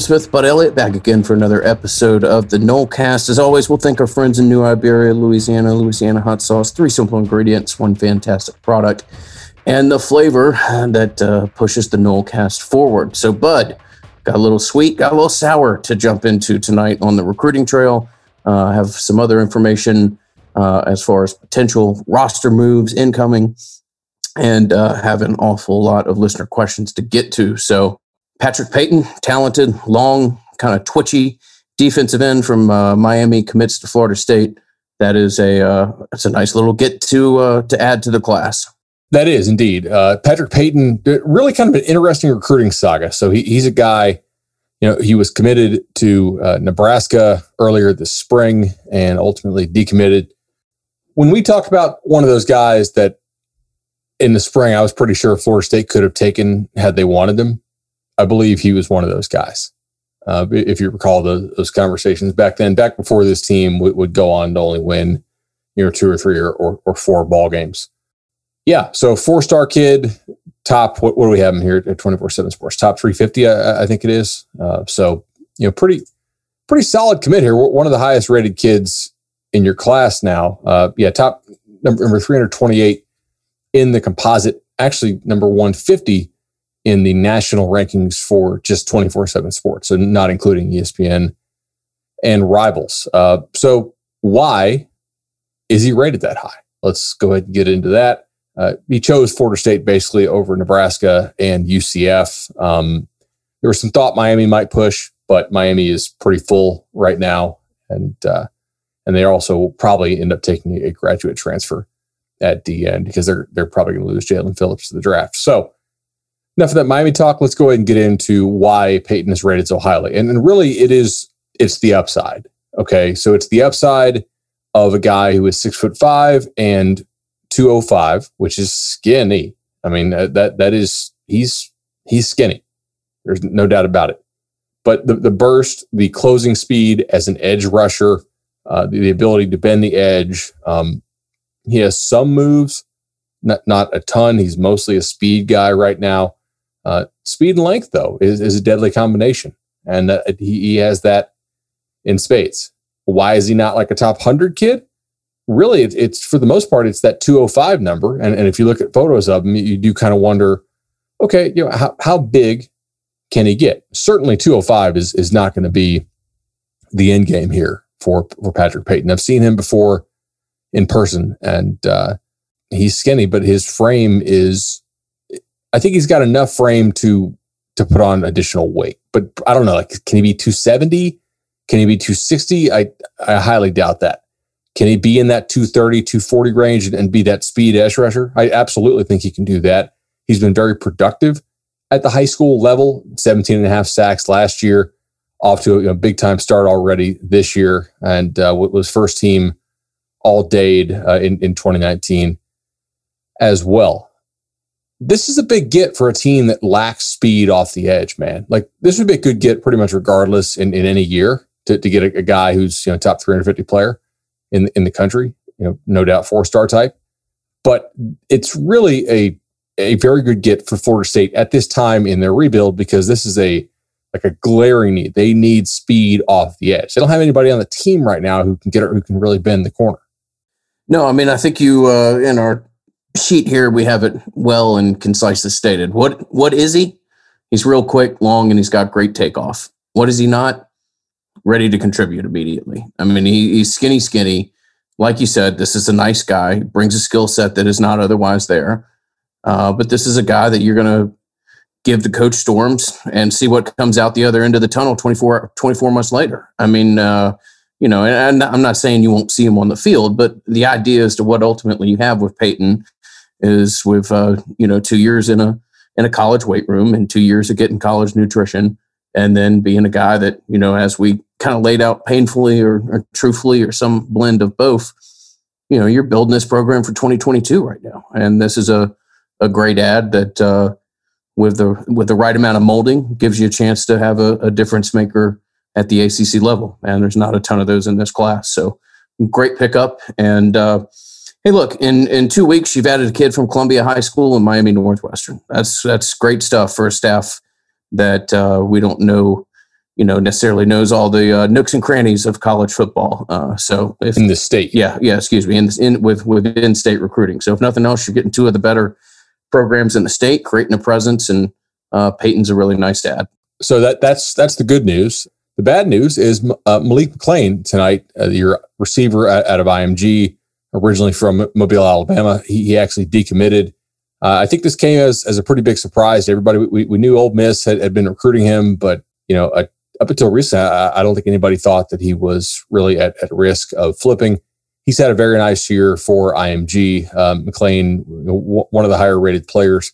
Smith, Bud Elliott, back again for another episode of the Nolecast. As always, we'll thank our friends in New Iberia, Louisiana, Louisiana hot sauce. Three simple ingredients, one fantastic product, and the flavor that uh, pushes the Nolecast forward. So, Bud, got a little sweet, got a little sour to jump into tonight on the recruiting trail. Uh, have some other information uh, as far as potential roster moves incoming, and uh, have an awful lot of listener questions to get to. So, Patrick Payton, talented, long, kind of twitchy defensive end from uh, Miami, commits to Florida State. That is a uh, that's a nice little get to uh, to add to the class. That is indeed uh, Patrick Payton. Really, kind of an interesting recruiting saga. So he, he's a guy. You know, he was committed to uh, Nebraska earlier this spring and ultimately decommitted. When we talk about one of those guys that in the spring, I was pretty sure Florida State could have taken had they wanted them. I believe he was one of those guys. Uh, if you recall the, those conversations back then, back before this team w- would go on to only win, you know, two or three or, or, or four ball games. Yeah. So four star kid, top, what, what, do we have him here at 24 7 sports? Top 350, I, I think it is. Uh, so, you know, pretty, pretty solid commit here. One of the highest rated kids in your class now. Uh, yeah. Top number, number 328 in the composite, actually number 150 in the national rankings for just 24 7 sports, so not including ESPN and rivals. Uh, so, why is he rated that high? Let's go ahead and get into that. Uh, he chose Florida State basically over Nebraska and UCF. Um, there was some thought Miami might push, but Miami is pretty full right now, and uh, and they also probably end up taking a graduate transfer at the end because they're they're probably going to lose Jaelan Phillips to the draft. So enough of that Miami talk. Let's go ahead and get into why Payton is rated so highly. And, and really, it is it's the upside. Okay, so it's the upside of a guy who is six foot five and two oh five, which is skinny. I mean that, that is he's he's skinny. There's no doubt about it. But the, the burst, the closing speed as an edge rusher, uh, the, the, ability to bend the edge. Um, he has some moves, not not a ton. He's mostly a speed guy right now. Uh, speed and length, though, is, is a deadly combination. And uh, he, he has that in spades. Why is he not like a top 100 kid? Really, it's, it's for the most part, it's that 205 number. And, and if you look at photos of him, you do kind of wonder, okay, you know, how, how big can he get? Certainly 205 is, is not going to be the end game here for, for Patrick Payton. I've seen him before in person and uh, he's skinny, but his frame is I think he's got enough frame to to put on additional weight. But I don't know. Like, can he be 270? Can he be 260? I I highly doubt that. Can he be in that 230, 240 range and, and be that speed edge rusher? I absolutely think he can do that. He's been very productive at the high school level, 17 and a half sacks last year, off to a you know, big time start already this year, and uh, was first team all Dade uh, in, in 2019 as well this is a big get for a team that lacks speed off the edge, man. Like this would be a good get pretty much regardless in, in any year to, to get a, a guy who's, you know, top 350 player in, in the country, you know, no doubt four star type. But it's really a, a very good get for Florida State at this time in their rebuild because this is a, like a glaring need. They need speed off the edge. They don't have anybody on the team right now who can get it, who can really bend the corner. No, I mean, I think you, uh, in our sheet here we have it well and concisely stated. What what is he? He's real quick, long, and he's got great takeoff. What is he not? Ready to contribute immediately. I mean, he, he's skinny, skinny. Like you said, this is a nice guy. Brings a skill set that is not otherwise there. Uh, but this is a guy that you're going to give the coach storms and see what comes out the other end of the tunnel 24, 24 months later. I mean, uh, you know, and I'm not saying you won't see him on the field, but the idea as to what ultimately you have with Payton is with uh, you know two years in a in a college weight room and two years of getting college nutrition and then being a guy that you know as we kind of laid out painfully or, or, truthfully or some blend of both you know you're building this program for 2022 right now. And this is a, a great ad that uh, with the with the right amount of molding gives you a chance to have a, a difference maker at the acc level. And there's not a ton of those in this class. So great pickup and uh, Hey, look, in, in two weeks, you've added a kid from Columbia High School and Miami Northwestern. That's that's great stuff for a staff that uh, we don't know you know necessarily knows all the uh, nooks and crannies of college football. Uh, so if, in the state, yeah, yeah, excuse me, in in with with in state recruiting. So if nothing else, you're getting two of the better programs in the state, creating a presence, and uh, Payton's a really nice dad. So that that's that's the good news. The bad news is uh, Malik McClain tonight, uh, your receiver out, out, of IMG, originally from Mobile, Alabama. He, he actually decommitted. Uh, I think this came as, as a pretty big surprise to everybody. We, we knew Ole Miss had, had been recruiting him, but you know, a up until recently, I, I, don't think anybody thought that he was really at, at risk of flipping. He's had a very nice year for IMG. Um, you know, w- one of the higher rated players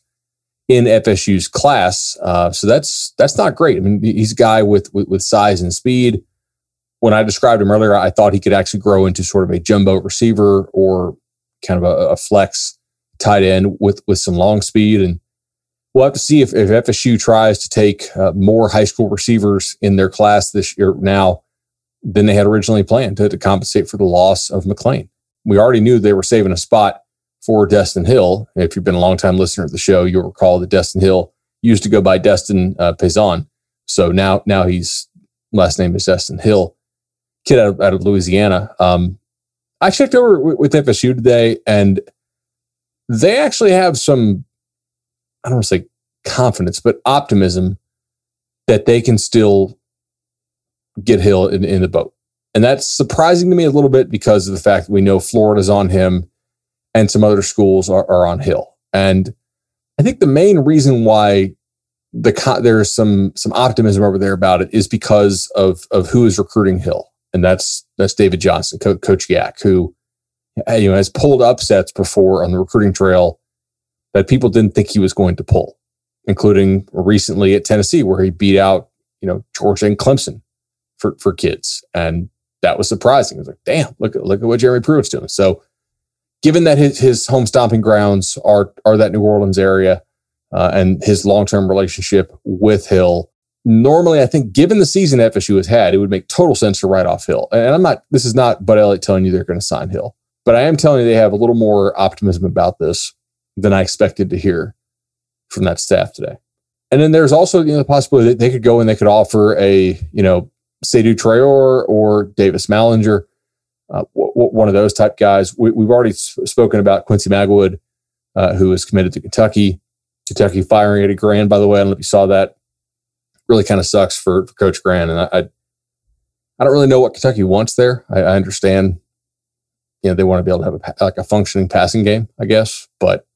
in FSU's class. Uh, so that's that's not great. I mean, he's a guy with, with, with size and speed. When I described him earlier, I thought he could actually grow into sort of a jumbo receiver or kind of a, a flex tight end with with some long speed and we'll have to see if, if FSU tries to take uh, more high school receivers in their class this year now than they had originally planned to, to compensate for the loss of McClain. We already knew they were saving a spot for Destin Hill. If you've been a long time listener of the show, you'll recall that Destin Hill used to go by Destin uh, Payson. So now, now he's last name is Destin Hill, kid out of, out of Louisiana. Um, I checked over with, with FSU today, and they actually have some I don't want to say confidence, but optimism that they can still get Hill in, in the boat. And that's surprising to me a little bit because of the fact that we know Florida's on him and some other schools are, are on Hill. And I think the main reason why the there's some some optimism over there about it is because of of who is recruiting Hill, and that's that's David Johnson, Co- Coach Yak, who you know has pulled upsets before on the recruiting trail that people didn't think he was going to pull, including recently at Tennessee, where he beat out, you know, Georgia and Clemson for, for kids. And that was surprising. It was like, damn, look at look at what Jeremy Pruitt's doing. So given that his, his home stomping grounds are are that New Orleans area uh, and his long term relationship with Hill, normally I think given the season FSU has had, it would make total sense to write off Hill. And I'm not this is not Bud Elliott telling you they're going to sign Hill. But I am telling you they have a little more optimism about this than I expected to hear from that staff today. And then there's also you know the possibility that they could go and they could offer a you know Seydou Traore or Davis Mallinger, uh, w- w- one of those type guys. We, have already spoken about Quincy Magwood, uh, who is committed to Kentucky. Kentucky firing Eddie Gran, by the way. I don't know if you saw that. Really kind of sucks for, for Coach Gran. and I, I, I don't really know what Kentucky wants there. I, I understand, you know, they want to be able to have a, like a functioning passing game, I guess, but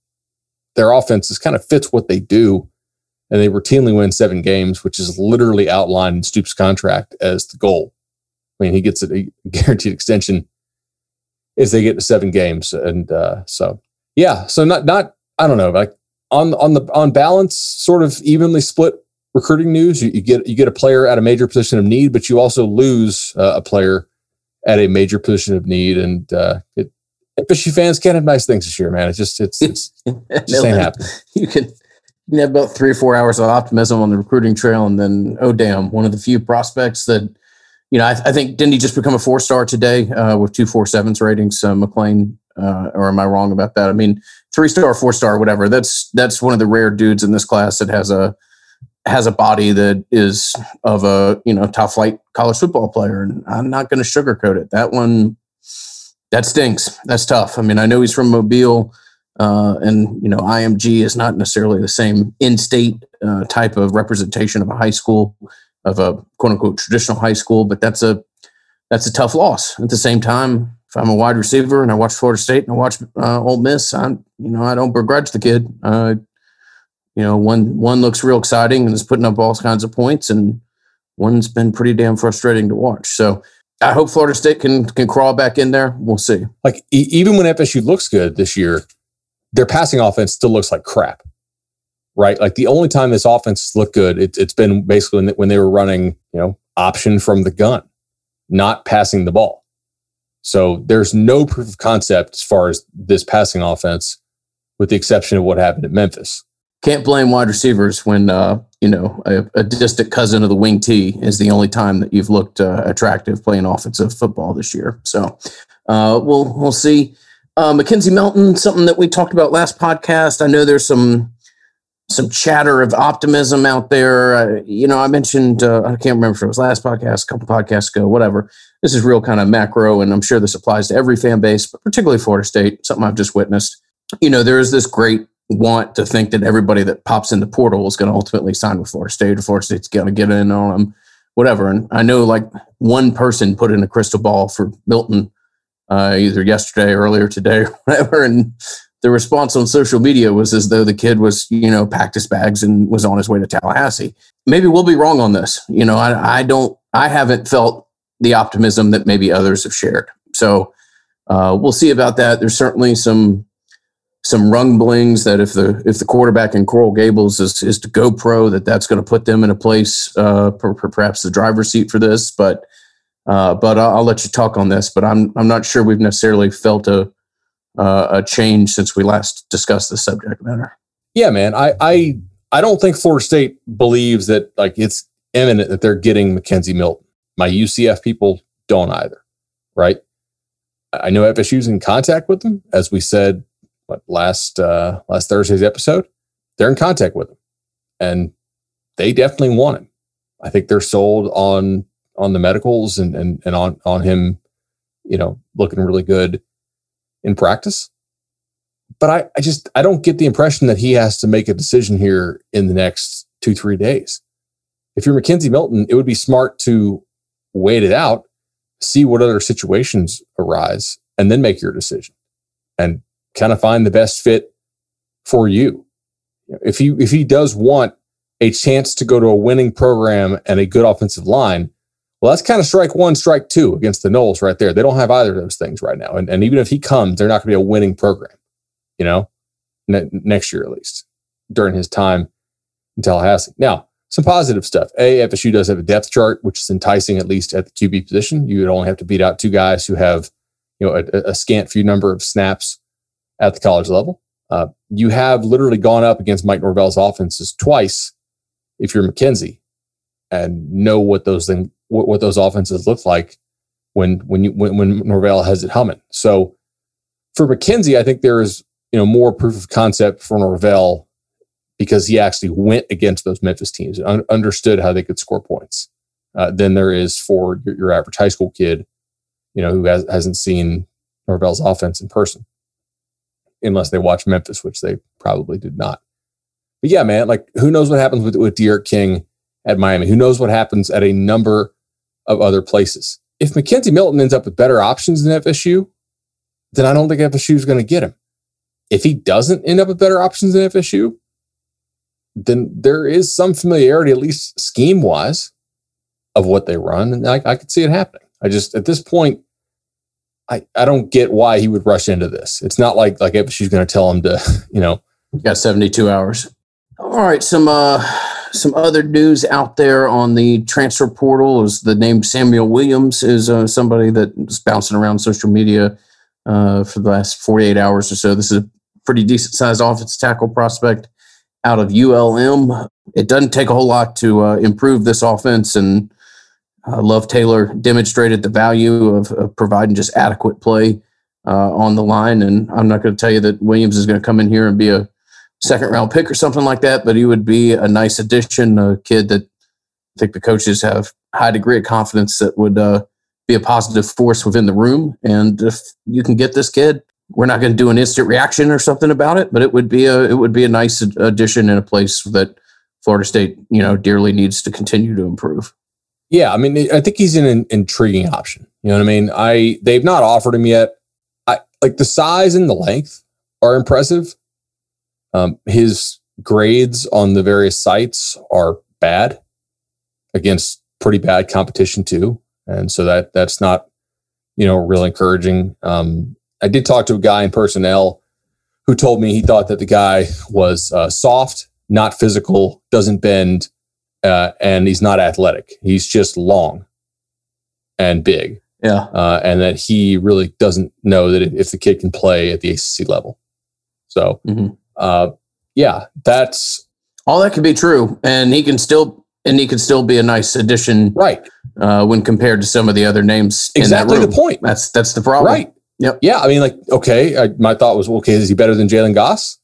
their offense is kind of fits what they do. And they routinely win seven games, which is literally outlined in Stoops' contract as the goal. I mean, he gets a guaranteed extension if they get to seven games. And uh, so, yeah, so not, not, I don't know, like on, on the, on balance, sort of evenly split recruiting news. You, you get, you get a player at a major position of need, but you also lose uh, a player at a major position of need. And uh, it, FSU fans can't have nice things this year, man. It's just it's, it's it just ain't happening. You can you can have about three or four hours of optimism on the recruiting trail, and then oh damn, one of the few prospects that you know I, I think didn't he just become a four star today uh, with two four sevens ratings? Uh, McClain, uh, or am I wrong about that? I mean, three star, four star, whatever. That's that's one of the rare dudes in this class that has a has a body that is of a you know top flight college football player, and I'm not going to sugarcoat it. That one that stinks. That's tough. I mean, I know he's from Mobile, uh, and you know, IMG is not necessarily the same in-state uh, type of representation of a high school, of a quote-unquote traditional high school. But that's a that's a tough loss. At the same time, if I'm a wide receiver and I watch Florida State and I watch uh, Ole Miss, I'm you know I don't begrudge the kid. Uh, you know, one one looks real exciting and is putting up all kinds of points, and one's been pretty damn frustrating to watch. So I hope Florida State can can crawl back in there. We'll see. Like e- even when FSU looks good this year, their passing offense still looks like crap. Right? Like the only time this offense looked good, it, has been basically when they were running, you know, option from the gun, not passing the ball. So there's no proof of concept as far as this passing offense, with the exception of what happened at Memphis can't blame wide receivers when uh, you know a, a, distant cousin of the wing T is the only time that you've looked uh, attractive playing offensive football this year. So uh, we'll we'll see. Uh, McKenzie Milton, something that we talked about last podcast. I know there's some some chatter of optimism out there. Uh, you know, I mentioned uh, I can't remember if it was last podcast, a couple podcasts ago, whatever. This is real kind of macro, and I'm sure this applies to every fan base, but particularly Florida State. Something I've just witnessed. You know, there is this great want to think that everybody that pops in the portal is going to ultimately sign with Florida State, or Florida State's going to get in on them, whatever. And I know like one person put in a crystal ball for Milton uh, either yesterday, or earlier today, or whatever, and the response on social media was as though the kid was, you know, packed his bags and was on his way to Tallahassee. Maybe we'll be wrong on this. You know, I, I don't, I haven't felt the optimism that maybe others have shared. So uh, we'll see about that. There's certainly some some rumblings that if the if the quarterback in Coral Gables is is to go pro, that that's going to put them in a place uh, perhaps the driver's seat for this. But uh, but I'll, I'll, let you talk on this. But I'm I'm not sure we've necessarily felt a uh, a change since we last discussed the subject matter. Yeah, man. I I I don't think Florida State believes that like it's imminent that they're getting McKenzie Milton. My UCF people don't either, right? I know FSU's in contact with them, as we said last uh, last Thursday's episode. They're in contact with him, and they definitely want him. I think they're sold on on the medicals and and and on on him, you know, looking really good in practice. But I, I just I don't get the impression that he has to make a decision here in the next two, three days. If you're McKenzie Milton, it would be smart to wait it out, see what other situations arise, and then make your decision and kind of find the best fit for you. If he if he does want a chance to go to a winning program and a good offensive line, well, that's kind of strike one, strike two against the Noles right there. They don't have either of those things right now. And, and even if he comes, they're not going to be a winning program, you know, ne- next year at least during his time in Tallahassee. Now, some positive stuff. A, FSU does have a depth chart, which is enticing at least at the QB position. You would only have to beat out two guys who have, you know, a, a scant few number of snaps at the college level. Uh, you have literally gone up against Mike Norvell's offenses twice if you're McKenzie and know what those things what, what those offenses look like when when you when, when Norvell has it humming. So for McKenzie, I think there is you know more proof of concept for Norvell because he actually went against those Memphis teams and un- understood how they could score points uh, than there is for your, your, average high school kid, you know, who has, hasn't seen Norvell's offense in person, unless they watch Memphis, which they probably did not. But yeah, man, like who knows what happens with with D'Eriq King at Miami? Who knows what happens at a number of other places. If McKenzie Milton ends up with better options than FSU, then I don't think FSU is going to get him. If he doesn't end up with better options than FSU, then there is some familiarity, at least scheme wise, of what they run. And I, I could see it happening. I just, at this point, I, I don't get why he would rush into this. It's not like like she's going to tell him to, you know. You got 72 hours. All right. Some, uh, some other news out there on the transfer portal is the name Samuel Williams is uh, somebody that's bouncing around social media uh, for the last 48 hours or so. This is a pretty decent sized offensive tackle prospect out of ULM. It doesn't take a whole lot to uh, improve this offense, and uh, Love Taylor demonstrated the value of, of providing just adequate play uh, on the line. And I'm not going to tell you that Williams is going to come in here and be a second round pick or something like that, but he would be a nice addition, a kid that I think the coaches have high degree of confidence that would uh, be a positive force within the room. And if you can get this kid, we're not going to do an instant reaction or something about it, but it would be a it would be a nice addition in a place that Florida State, you know, dearly needs to continue to improve. Yeah, I mean, I think he's an intriguing option. You know what I mean? I they've not offered him yet. I like the size and the length are impressive. Um, his grades on the various sites are bad against pretty bad competition too, and so that that's not you know real encouraging. Um, I did talk to a guy in personnel who told me he thought that the guy was uh, soft, not physical, doesn't bend, uh, and he's not athletic. He's just long and big. Yeah. Uh, and that he really doesn't know that if the kid can play at the ACC level. So mm-hmm uh, yeah, that's all that could be true, and he can still and he can still be a nice addition, right? Uh, when compared to some of the other names, exactly the point. That's that's the problem, right? Yep. Yeah, I mean, like, okay, I, my thought was, okay, is he better than Jalen Goss?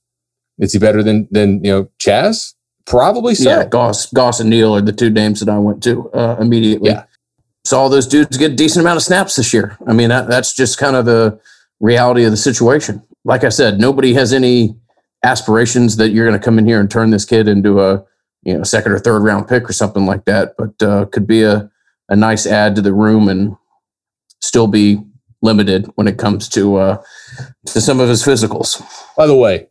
Is he better than than you know Chaz? Probably so. Yeah, Goss, Goss, and Neal are the two names that I went to uh, immediately. Yeah. Saw all those dudes get a decent amount of snaps this year. I mean, that, that's just kind of the reality of the situation. Like I said, nobody has any aspirations that you're going to come in here and turn this kid into a you know second or third round pick or something like that. But uh, could be a a nice add to the room and still be limited when it comes to uh, to some of his physicals. By the way,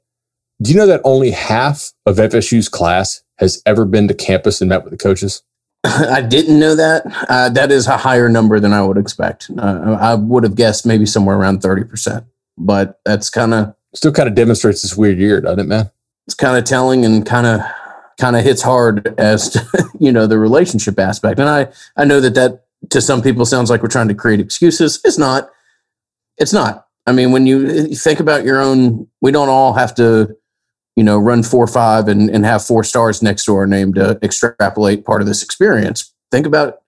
do you know that only half of FSU's class has ever been to campus and met with the coaches? I didn't know that. Uh, that is a higher number than I would expect. Uh, I would have guessed maybe somewhere around 30%, but that's kind of still kind of demonstrates this weird year, doesn't it, man? It's kind of telling and kind of kind of hits hard as to, you know the relationship aspect. And I I know that that to some people sounds like we're trying to create excuses. It's not. It's not. I mean, when you think about your own, we don't all have to you know, run four five and, and have four stars next to our name to extrapolate part of this experience. Think about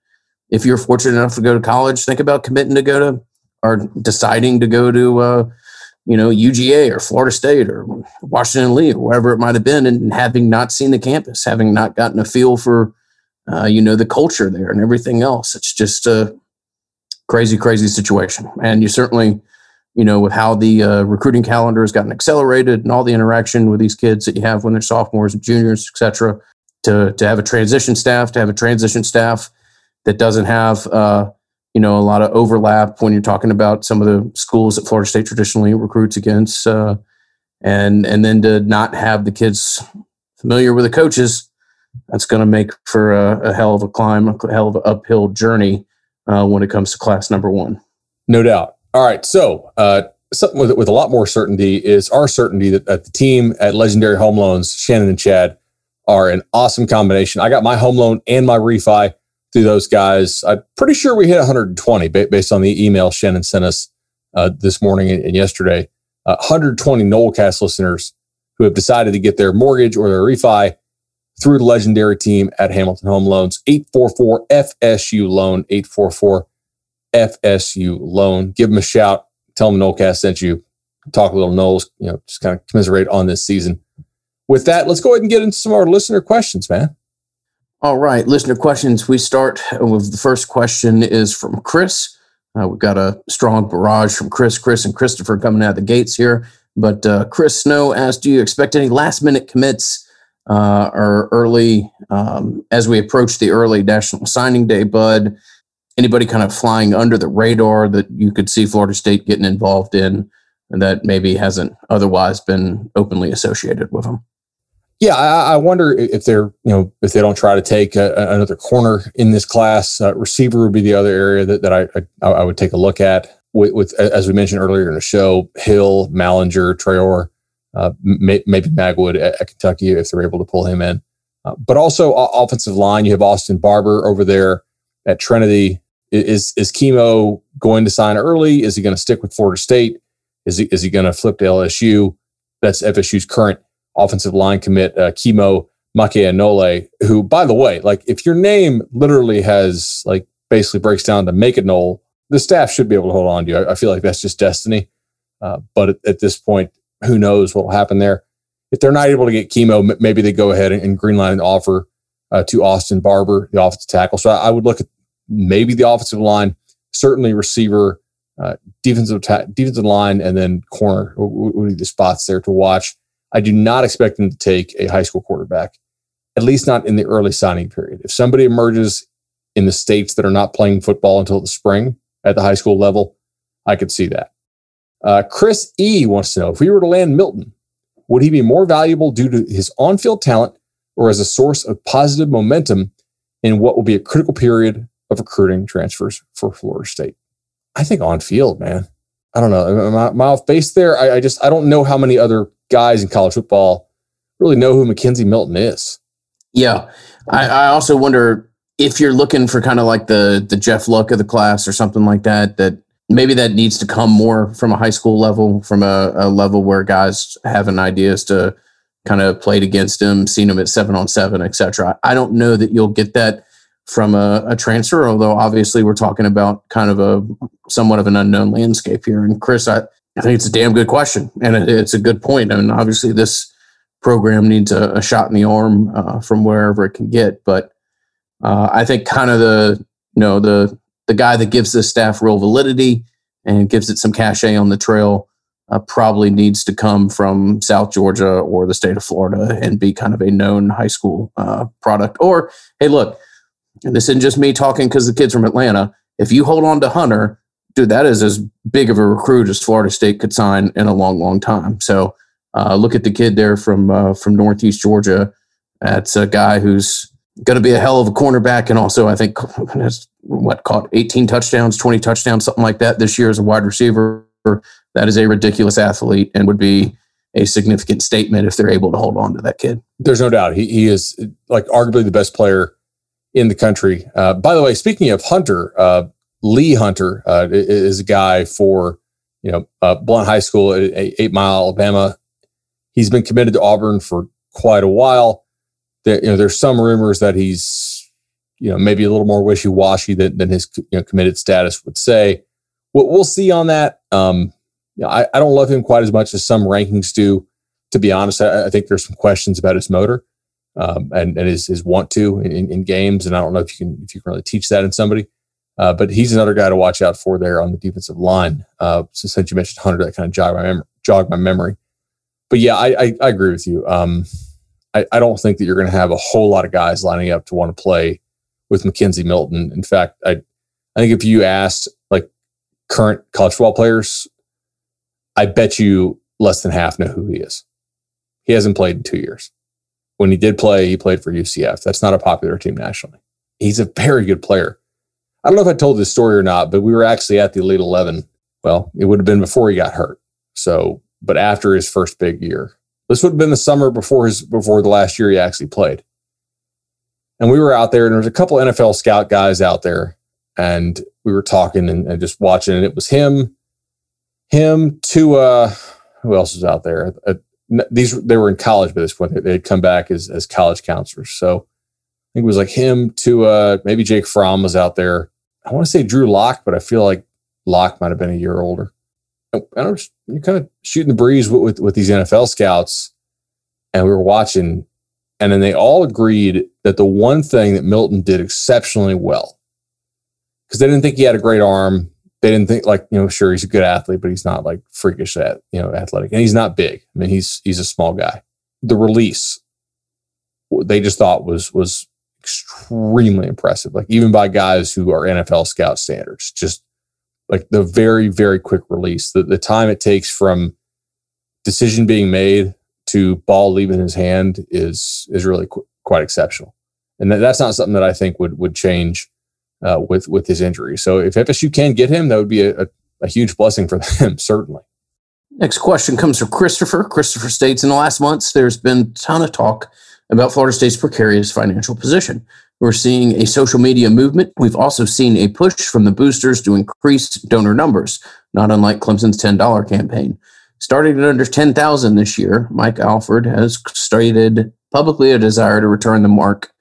if you're fortunate enough to go to college, think about committing to go to or deciding to go to uh, you know, UGA or Florida State or Washington Lee or wherever it might have been, and having not seen the campus, having not gotten a feel for, uh, you know, the culture there and everything else. It's just a crazy, crazy situation. And you certainly you know, with how the uh, recruiting calendar has gotten accelerated and all the interaction with these kids that you have when they're sophomores and juniors, et cetera, to, to have a transition staff, to have a transition staff that doesn't have, uh, you know, a lot of overlap when you're talking about some of the schools that Florida State traditionally recruits against, uh, and and then to not have the kids familiar with the coaches, that's going to make for a, a, hell of a climb, a hell of an uphill journey uh, when it comes to class number one. No doubt. All right. So, uh, something with, with a lot more certainty is our certainty that, that the team at Legendary Home Loans, Shannon and Chad, are an awesome combination. I got my home loan and my refi through those guys. I'm pretty sure we hit 120 based on the email Shannon sent us uh, this morning and, yesterday. Uh, 120 Nolecast listeners who have decided to get their mortgage or their refi through the legendary team at Hamilton Home Loans. 844 FSU loan, 844 FSU loan. Give them a shout. Tell them Nolecast sent you. Talk a little Noles, you know, just kind of commiserate on this season. With that, let's go ahead and get into some of our listener questions, man. All right, listener questions. We start with the first question is from Chris. Uh, we've got a strong barrage from Chris, Chris, and Christopher coming out of the gates here. But uh, Chris Snow asked, "Do you expect any last minute commits uh, or early um, as we approach the early National Signing Day, Bud? Anybody kind of flying under the radar that you could see Florida State getting involved in and that maybe hasn't otherwise been openly associated with them? Yeah, I, I wonder if they're you know if they don't try to take a, another corner in this class. Uh, receiver would be the other area that, that I, I, I would take a look at. With, with, as we mentioned earlier in the show, Hill, Mallinger, Traore, uh, may, maybe Magwood at, at, Kentucky if they're able to pull him in. Uh, but also offensive line, you have Austin Barber over there at Trinity. Is is Kimo going to sign early? Is he going to stick with Florida State? Is he is he going to flip to LSU? That's FSU's current offensive line commit, uh, Kimo Makaneole, who, by the way, like if your name literally has like basically breaks down to make a null, the staff should be able to hold on to you. I, I feel like that's just destiny. Uh, but at, at, this point, who knows what will happen there? If they're not able to get Kimo, maybe they go ahead and, and greenline an offer uh, to Austin Barber, the offensive tackle. So I, I would look at maybe the offensive line, certainly receiver, uh, defensive ta- defensive line, and then corner would be the spots there to watch. I do not expect them to take a high school quarterback, at least not in the early signing period. If somebody emerges in the states that are not playing football until the spring at the high school level, I could see that. Uh, Chris E wants to know if we were to land Milton, would he be more valuable due to his on field talent or as a source of positive momentum in what will be a critical period of recruiting transfers for Florida State. I think on field, man. I don't know. Am I, am I off base there? I, I, just I don't know how many other guys in college football really know who McKenzie Milton is. Yeah, I, I also wonder if you're looking for kind of like the the Jeff Luck of the class or something like that. That maybe that needs to come more from a high school level, from a, a level where guys have an idea as to kind of played against him, seen him at seven on seven, etc. I don't know that you'll get that from a, a, transfer, although obviously we're talking about kind of a somewhat of an unknown landscape here. And Chris, I, I think it's a damn good question and it, it's a good point. I mean, obviously this program needs a, a shot in the arm uh, from wherever it can get. But uh, I think kind of the you know the the guy that gives this staff real validity and gives it some cachet on the trail uh, probably needs to come from South Georgia or the state of Florida and be kind of a known high school uh, product. Or hey, look, this isn't just me talking because the kid's from Atlanta. If you hold on to Hunter, dude, that is as big of a recruit as Florida State could sign in a long, long time. So uh, look at the kid there from uh, from Northeast Georgia. That's a guy who's going to be a hell of a cornerback, and also I think has what caught 18 touchdowns, 20 touchdowns, something like that this year as a wide receiver. That is a ridiculous athlete, and would be a significant statement if they're able to hold on to that kid. There's no doubt he he is like arguably the best player in the country. Uh, by the way, speaking of Hunter, uh, Lee Hunter uh, is a guy for you know uh, Blount High School at Eight Mile, Alabama. He's been committed to Auburn for quite a while. There, you know, there's some rumors that he's you know maybe a little more wishy washy than, than his you know, committed status would say. We'll, we'll see on that. Um, you know, I, I don't love him quite as much as some rankings do. To be honest, I, I think there's some questions about his motor um, and, and his, his want to in, in, games. And I don't know if you can if you can really teach that in somebody. Uh, but he's another guy to watch out for there on the defensive line. Uh, so since you mentioned Hunter, that kind of jogged my, mem- Jog my memory. But yeah, I, I, I agree with you. Um, I, I don't think that you're going to have a whole lot of guys lining up to want to play with McKenzie Milton. In fact, I I think if you asked like current college football players, I bet you less than half know who he is. He hasn't played in two years. When he did play, he played for UCF. That's not a popular team nationally. He's a very good player. I don't know if I told this story or not, but we were actually at the Elite 11. Well, it would have been before he got hurt. So, but after his first big year, this would have been the summer before his before the last year he actually played. And we were out there, and there was a couple NFL scout guys out there, and we were talking and, and just watching. And it was him, him, Tua. Who else was out there? Uh, these they were in college by this point. They had come back as as college counselors. So I think it was like him to uh, maybe Jake Fromm was out there. I want to say Drew Lock, but I feel like Lock might have been a year older. And I don't you kind of shooting the breeze with, with, with these NFL scouts, and we were watching, and then they all agreed that the one thing that Milton did exceptionally well, because they didn't think he had a great arm, they didn't think like you know sure he's a good athlete but he's not like freakish at you know athletic. And he's not big. I mean he's he's a small guy. The release they just thought was was extremely impressive. Like even by guys who are nfl scout standards just like the very very quick release the, the time it takes from decision being made to ball leaving his hand is is really qu- quite exceptional. And that, that's not something that i think would would change uh, with with his injury. So if FSU can get him, that would be a, a, a huge blessing for them, certainly. Next question comes from Christopher. Christopher states, in the last months, there's been a ton of talk about Florida State's precarious financial position. We're seeing a social media movement. We've also seen a push from the boosters to increase donor numbers, not unlike Clemson's $10 campaign. Starting at under 10,000 this year, Mike Alford has stated publicly a desire to return the mark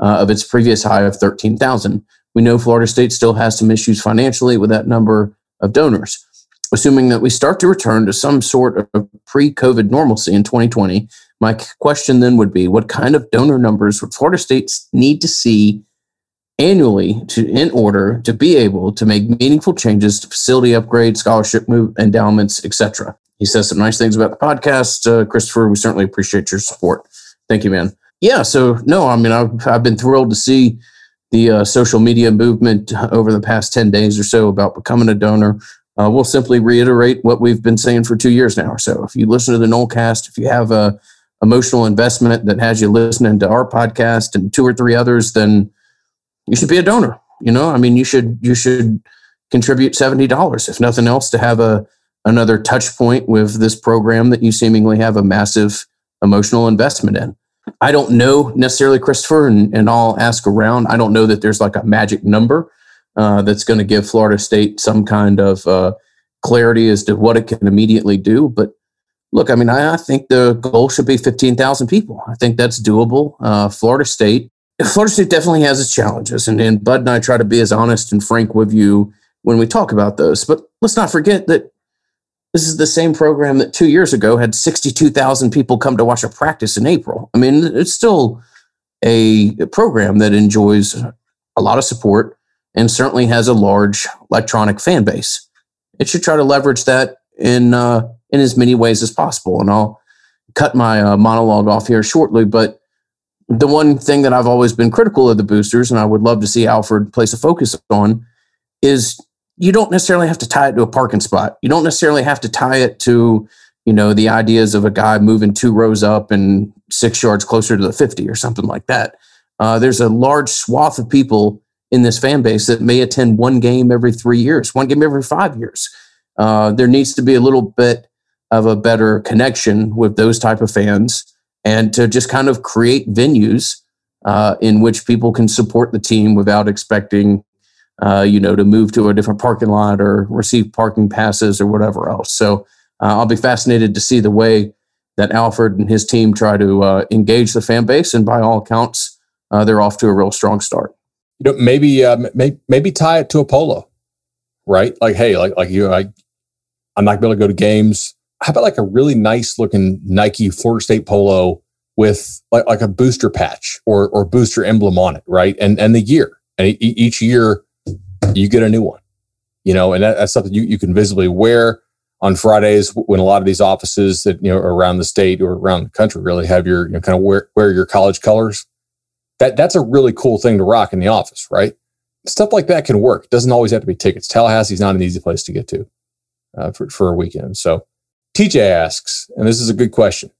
uh, of its previous high of 13,000. We know Florida State still has some issues financially with that number of donors. Assuming that we start to return to some sort of pre COVID normalcy in 2020, my question then would be what kind of donor numbers would Florida State need to see annually to in order to be able to make meaningful changes to facility upgrades, scholarship move, endowments, etc. He says some nice things about the podcast. Uh, Christopher, we certainly appreciate your support. Thank you, man. Yeah, so no, I mean, I've, I've been thrilled to see the uh, social media movement over the past 10 days or so about becoming a donor. Uh, we'll simply reiterate what we've been saying for two years now or so. If you listen to the Nolecast, if you have a emotional investment that has you listening to our podcast and two or three others, then you should be a donor. You know, I mean, you should you should contribute seventy dollars, if nothing else, to have a another touch point with this program that you seemingly have a massive emotional investment in. I don't know necessarily, Christopher, and, and I'll ask around. I don't know that there's like a magic number uh, that's going to give Florida State some kind of uh, clarity as to what it can immediately do. But look, I mean, I, I think the goal should be 15,000 people. I think that's doable. Uh, Florida State, Florida State definitely has its challenges, and, and Bud and I try to be as honest and frank with you when we talk about those. But let's not forget that This is the same program that two years ago had 62,000 people come to watch a practice in April. I mean, it's still a program that enjoys a lot of support and certainly has a large electronic fan base. It should try to leverage that in uh, in as many ways as possible. And I'll cut my uh, monologue off here shortly, but the one thing that I've always been critical of the boosters, and I would love to see Alford place a focus on, is you don't necessarily have to tie it to a parking spot. You don't necessarily have to tie it to, you know, the ideas of a guy moving two rows up and six yards closer to the 50 or something like that. Uh, there's a large swath of people in this fan base that may attend one game every three years, one game every five years. Uh, there needs to be a little bit of a better connection with those type of fans and to just kind of create venues uh, in which people can support the team without expecting, uh, you know, to move to a different parking lot or receive parking passes or whatever else. So uh, I'll be fascinated to see the way that Alford and his team try to uh, engage the fan base, and by all accounts, uh, they're off to a real strong start. You know, maybe uh, maybe, maybe tie it to a polo, right? Like, hey, like like you, I, I'm not going to able to go to games how about like a really nice looking Nike Florida State polo with like, like a booster patch or or booster emblem on it, right? And and the year, and each year you get a new one, you know, and that, that's something you, you can visibly wear on Fridays when a lot of these offices that you know around the state or around the country really have your you know, kind of wear, wear your college colors. That that's a really cool thing to rock in the office, right? Stuff like that can work. It doesn't always have to be tickets. Tallahassee's not an easy place to get to uh, for for a weekend, so TJ asks, and this is a good question.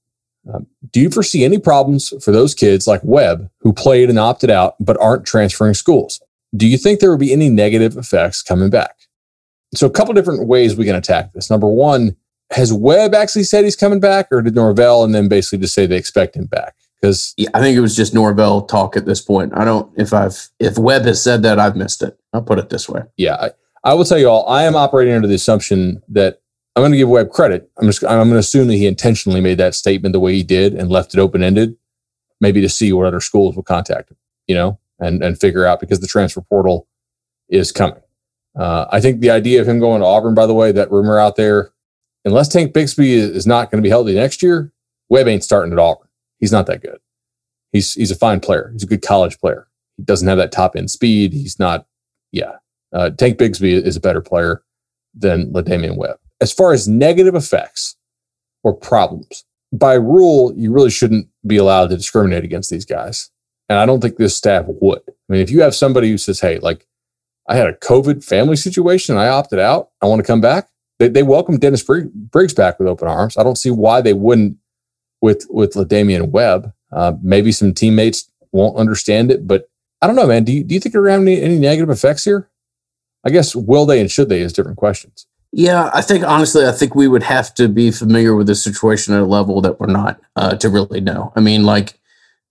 Um, do you foresee any problems for those kids like Webb who played and opted out but aren't transferring schools? Do you think there would be any negative effects coming back? So, a couple different ways we can attack this. Number one, has Webb actually said he's coming back, or did Norvell and then basically just say they expect him back? Because yeah, I think it was just Norvell talk at this point. I don't if I've if Webb has said that, I've missed it. I'll put it this way. Yeah, I, I will tell you all, I am operating under the assumption that I'm going to give Webb credit. I'm just I'm going to assume that he intentionally made that statement the way he did and left it open ended, maybe to see what other schools will contact him, you know, and and figure out because the transfer portal is coming. Uh, I think the idea of him going to Auburn, by the way, that rumor out there, unless Tank Bigsby is, is not going to be healthy next year, Webb ain't starting at Auburn. He's not that good. He's he's a fine player. He's a good college player. He doesn't have that top end speed. He's not. Yeah, uh, Tank Bigsby is a better player than La'Damian Webb as far as negative effects or problems, by rule, you really shouldn't be allowed to discriminate against these guys. And I don't think this staff would. I mean, if you have somebody who says, hey, like, I had a COVID family situation, I opted out, I want to come back, they, they welcome Dennis Briggs back with open arms. I don't see why they wouldn't with with La'Damian Webb. Uh, maybe some teammates won't understand it, but I don't know, man. Do you, do you think there are any, any negative effects here? I guess will they and should they is different questions. Yeah, I think honestly, I think we would have to be familiar with the situation at a level that we're not uh, to really know. I mean, like,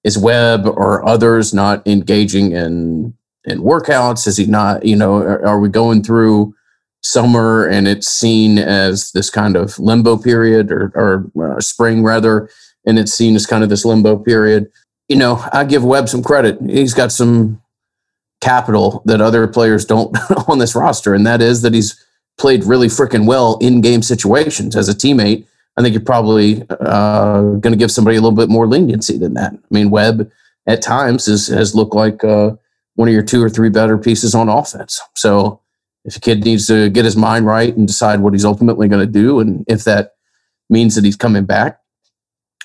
is Webb or others not engaging in in workouts? Is he not? You know, are, are we going through summer and it's seen as this kind of limbo period, or, or uh, spring rather, and it's seen as kind of this limbo period? You know, I give Webb some credit. He's got some capital that other players don't on this roster, and that is that he's played really freaking well in game situations as a teammate, I think you're probably uh, going to give somebody a little bit more leniency than that. I mean, Webb at times is, has looked like uh, one of your two or three better pieces on offense. So if a kid needs to get his mind right and decide what he's ultimately going to do, and if that means that he's coming back.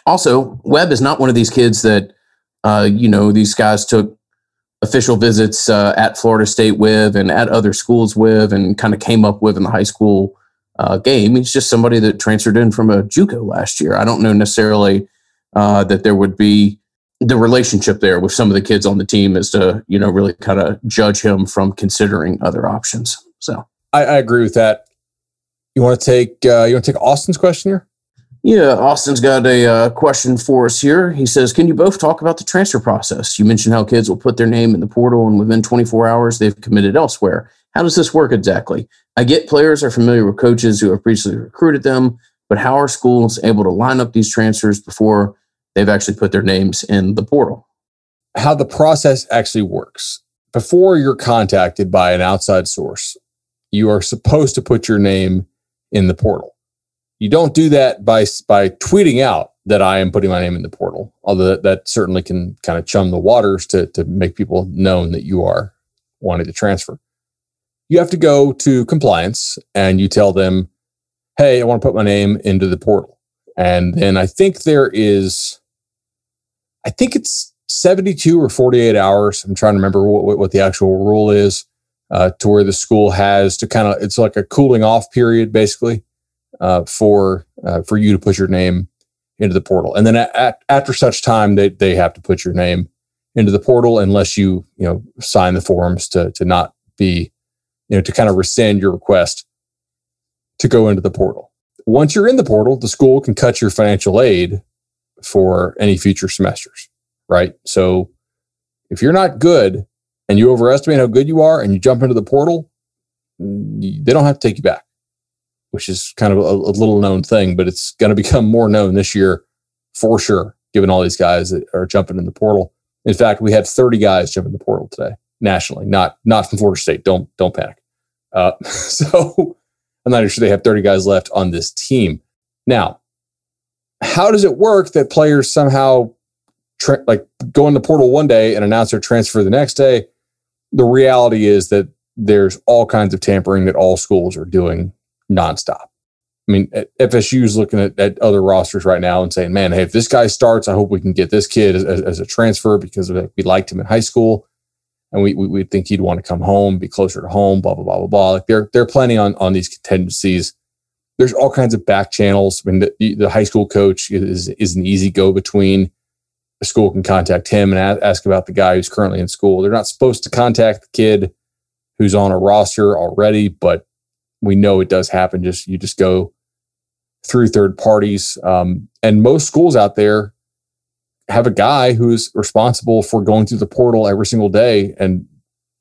Also, Webb is not one of these kids that, uh, you know, these guys took official visits uh, at Florida State with and at other schools with and kind of came up with in the high school uh, game. He's just somebody that transferred in from a JUCO last year. I don't know necessarily uh, that there would be the relationship there with some of the kids on the team as to you know really kind of judge him from considering other options. So I, I agree with that. You want to take uh, you want to take Austin's question here? Yeah, Austin's got a uh, question for us here. He says, Can you both talk about the transfer process? You mentioned how kids will put their name in the portal and within 24 hours they've committed elsewhere. How does this work exactly? I get players are familiar with coaches who have previously recruited them, but how are schools able to line up these transfers before they've actually put their names in the portal? How the process actually works. Before you're contacted by an outside source, you are supposed to put your name in the portal You don't do that by by tweeting out that I am putting my name in the portal. Although that, that certainly can kind of chum the waters to to make people known that you are wanting to transfer. You have to go to compliance and you tell them, "Hey, I want to put my name into the portal." And then I think there is, I think it's 72 or 48 hours. I'm trying to remember what, what the actual rule is uh, to where the school has to kind of, it's like a cooling off period basically uh, for, uh, for you to put your name into the portal. And then at, after such time, they, they have to put your name into the portal unless you, you know, sign the forms to, to not be, you know, to kind of rescind your request to go into the portal. Once you're in the portal, the school can cut your financial aid for any future semesters, right? So if you're not good and you overestimate how good you are and you jump into the portal, mm, they don't have to take you back, which is kind of a, a little known thing, but it's going to become more known this year for sure, given all these guys that are jumping in the portal. In fact, we had 30 guys jump in the portal today nationally, not not from Florida State. Don't don't panic. Uh, so I'm not sure they have 30 guys left on this team. Now, how does it work that players somehow tra- like go in the portal one day and announce their transfer the next day? The reality is that there's all kinds of tampering that all schools are doing nonstop. I mean, FSU is looking at, at, other rosters right now and saying, man, hey, if this guy starts, I hope we can get this kid as, as a transfer because we liked him in high school and we, we, we think he'd want to come home, be closer to home, blah, blah, blah, blah, blah. Like they're, they're planning on, on these contingencies. There's all kinds of back channels. I mean, the, the high school coach is, is an easy go between. The school can contact him and ask, ask about the guy who's currently in school. They're not supposed to contact the kid who's on a roster already, but we know it does happen. Just you just go through third parties. Um, and most schools out there have a guy who's responsible for going through the portal every single day and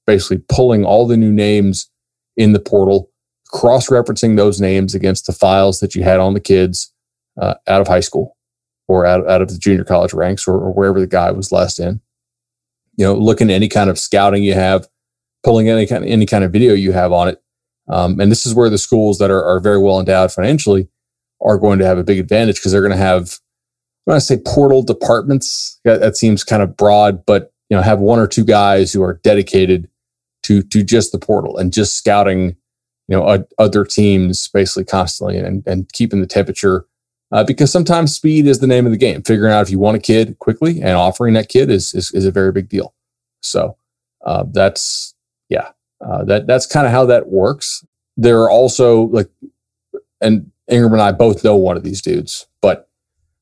basically pulling all the new names in the portal, cross referencing those names against the files that you had on the kids uh, out of high school or out, out of the junior college ranks or, or wherever the guy was last in. You know, looking at any kind of scouting you have, pulling any kind of, any kind of video you have on it. Um, and this is where the schools that are, are very well endowed financially are going to have a big advantage because they're going to have I want to say portal departments. That, that seems kind of broad, but you know, have one or two guys who are dedicated to to just the portal and just scouting, you know, other teams basically constantly and and keeping the temperature. Uh, because sometimes speed is the name of the game. Figuring out if you want a kid quickly and offering that kid is is, is a very big deal. So uh, that's yeah, uh, that that's kind of how that works. There are also like, and Ingram and I both know one of these dudes, but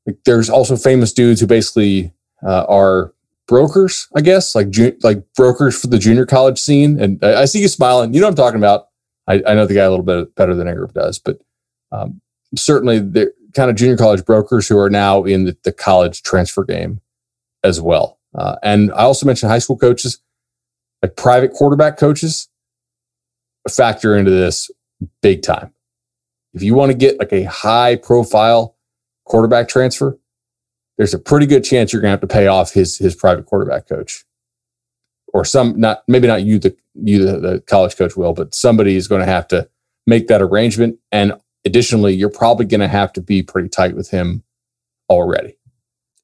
like there's also famous dudes who basically uh, are brokers, I guess, like ju- like brokers for the junior college scene. And I, I, see you smiling. You know what I'm talking about. I, I know the guy a little bit better than Ingram does, but um, certainly they're kind of junior college brokers who are now in the, the college transfer game as well. Uh, and I also mentioned high school coaches, like private quarterback coaches, factor into this big time. If you want to get like a high profile quarterback transfer, there's a pretty good chance you're going to have to pay off his his private quarterback coach, or some not maybe not you the you the, the college coach will, but somebody is going to have to make that arrangement. And additionally, you're probably going to have to be pretty tight with him already.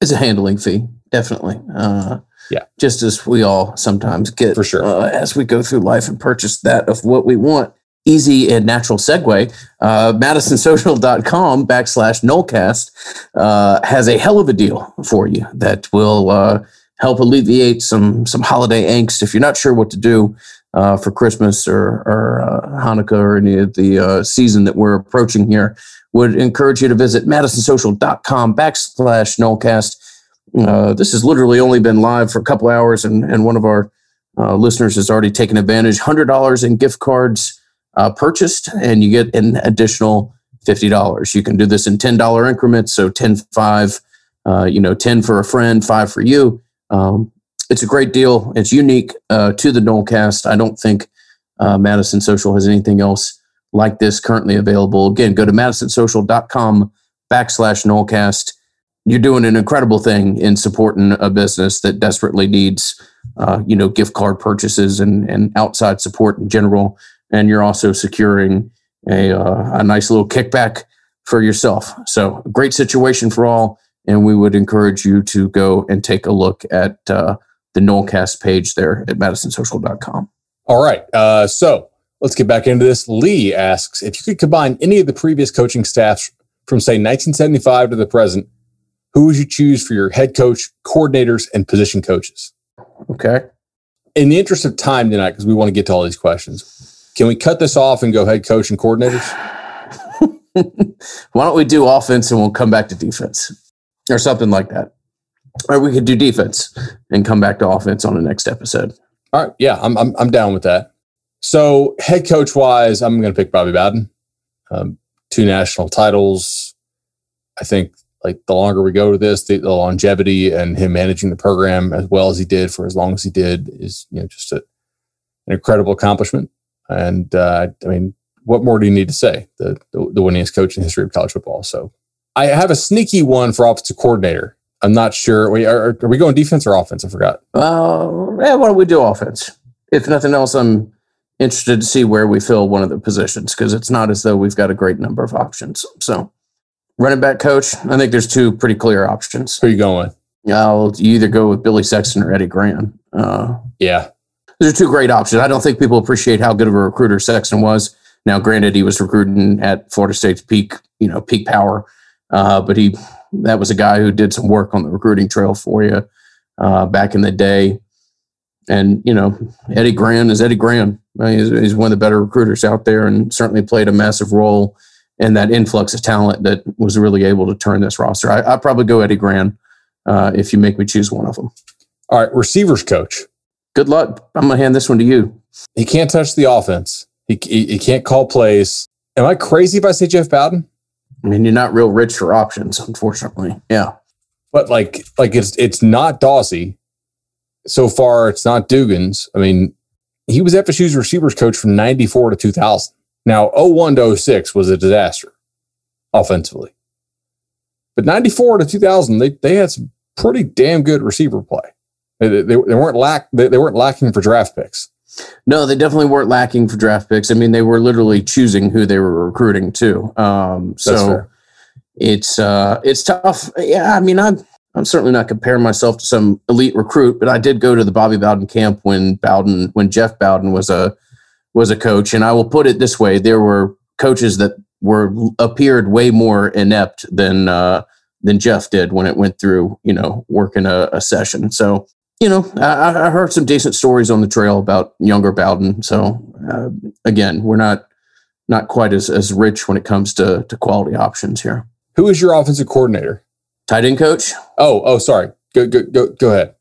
It's a handling fee, definitely. Uh, yeah, just as we all sometimes get for sure uh, as we go through life and purchase that of what we want easy and natural segue, uh, madisonsocial.com backslash Nolecast uh, has a hell of a deal for you that will uh, help alleviate some some holiday angst. If you're not sure what to do uh, for Christmas or, or uh, Hanukkah or any of the uh, season that we're approaching here, would encourage you to visit madisonsocial.com backslash Nolecast. Uh, this has literally only been live for a couple hours, and, and one of our listeners has already taken advantage. $100 in gift cards uh, purchased, and you get an additional $50. You can do this in $10 increments. So 10, 5, uh, you know, 10 for a friend, five for you. Um, it's a great deal. It's unique uh, to the Nolecast. I don't think uh, Madison Social has anything else like this currently available. Again, go to madisonsocial.com backslash Nolecast. You're doing an incredible thing in supporting a business that desperately needs, uh, you know, gift card purchases and, and outside support in general and you're also securing a, uh, a nice little kickback for yourself. So great situation for all. And we would encourage you to go and take a look at uh, the Nolecast page there at madisonsocial.com. All right. Uh, so let's get back into this. Lee asks if you could combine any of the previous coaching staffs from, say, 1975 to the present, who would you choose for your head coach, coordinators, and position coaches? Okay. In the interest of time tonight, because we want to get to all these questions, can we cut this off and go head coach and coordinators? Why don't we do offense and we'll come back to defense or something like that? Or we could do defense and come back to offense on the next episode. All right. Yeah, I'm, I'm, I'm down with that. So, head coach wise, I'm going to pick Bobby Bowden. Um, two national titles. I think like the longer we go to this, the, the, longevity and him managing the program as well as he did for as long as he did is you know just a, an incredible accomplishment. And uh, I mean, what more do you need to say? The, the, the winningest coach in the history of college football. So I have a sneaky one for offensive coordinator. I'm not sure. Wait, are, are we going defense or offense? I forgot. Uh, yeah, why don't we do offense? If nothing else, I'm interested to see where we fill one of the positions because it's not as though we've got a great number of options. So, running back coach, I think there's two pretty clear options. Who are you going with? I'll you either go with Billy Sexton or Eddie Gran. Uh, yeah, those are two great options. I don't think people appreciate how good of a recruiter Sexton was. Now, granted, he was recruiting at Florida State's peak, you know, peak power, uh, but he that was a guy who did some work on the recruiting trail for you uh, back in the day. And you know, Eddie Gran is Eddie Gran. He's, he's one of the better recruiters out there, and certainly played a massive role in that influx of talent that was really able to turn this roster. I, I'd probably go Eddie Gran uh, if you make me choose one of them. All right, receivers coach. Good luck. I'm gonna hand this one to you. He can't touch the offense. He, he, he can't call plays. Am I crazy if I say Jeff Bowden? I mean, you're not real rich for options, unfortunately. Yeah, but like like it's it's not Dawsey. So far, it's not Dugans. I mean, he was FSU's receivers coach from 94 to 2000. Now, 01 to 06 was a disaster offensively. But 94 to 2000, they, they had some pretty damn good receiver play. They, they, weren't lack they, they weren't lacking for draft picks. No, they definitely weren't lacking for draft picks. I mean, they were literally choosing who they were recruiting to. Um, so it's uh, it's tough. Yeah, I mean, I'm I'm certainly not comparing myself to some elite recruit, but I did go to the Bobby Bowden camp when Bowden when Jeff Bowden was a was a coach, and I will put it this way: there were coaches that were appeared way more inept than uh, than Jeff did when it went through, you know, working a, a session. So you know, I, I, heard some decent stories on the trail about younger Bowden. So uh, again, we're not not quite as, as rich when it comes to, to quality options here. Who is your offensive coordinator? Tight end coach. Oh, oh, sorry. Go go go, go ahead.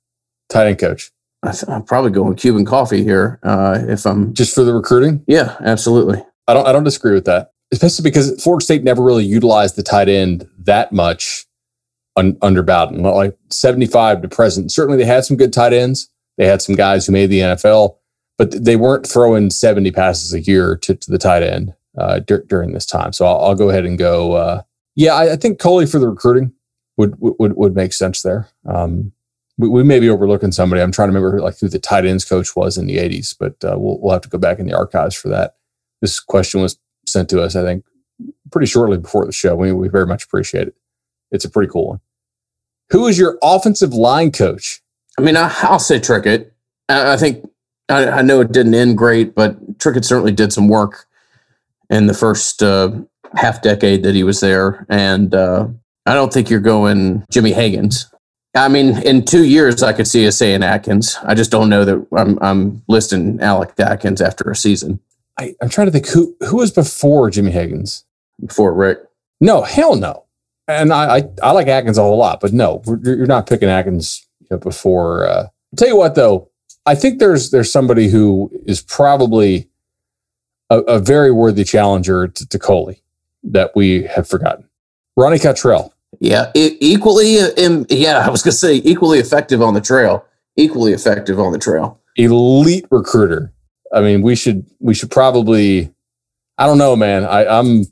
Tight end coach. I am probably going Cuban coffee here. Uh, if I'm just for the recruiting. Yeah, absolutely. I don't I don't disagree with that, especially because Florida State never really utilized the tight end that much un, under Bowden, like 75 to present. Certainly they had some good tight ends. They had some guys who made the NFL, but they weren't throwing 70 passes a year to, to the tight end uh, d- during this time. So I'll, I'll, go ahead and go. Uh, yeah, I, I, think Coley for the recruiting would would would make sense there. Um, we, we, may be overlooking somebody. I'm trying to remember like who the tight ends coach was in the 80s, but uh, we'll we'll have to go back in the archives for that. This question was sent to us, I think, pretty shortly before the show. We we very much appreciate it. It's a pretty cool one. Who is your offensive line coach? I mean, I, will say Trickett. I, I think I, I, know it didn't end great, but Trickett certainly did some work in the first uh, half decade that he was there. And uh, I don't think you're going Jimmy Heggins. I mean, in two years, I could see us saying Atkins. I just don't know that I'm, I'm listing Alex Atkins after a season. I, am trying to think who who was before Jimmy Heggins. Before Rick? No, hell no and I, I, I like Atkins a whole lot, but no, you're not picking Atkins before. Uh, tell you what, though, I think there's there's somebody who is probably a, a very worthy challenger to, to Coley that we have forgotten. Ronnie Cottrell. Yeah, equally. In, yeah, I was gonna say equally effective on the trail. Equally effective on the trail. Elite recruiter. I mean, we should we should probably. I don't know, man. I, I'm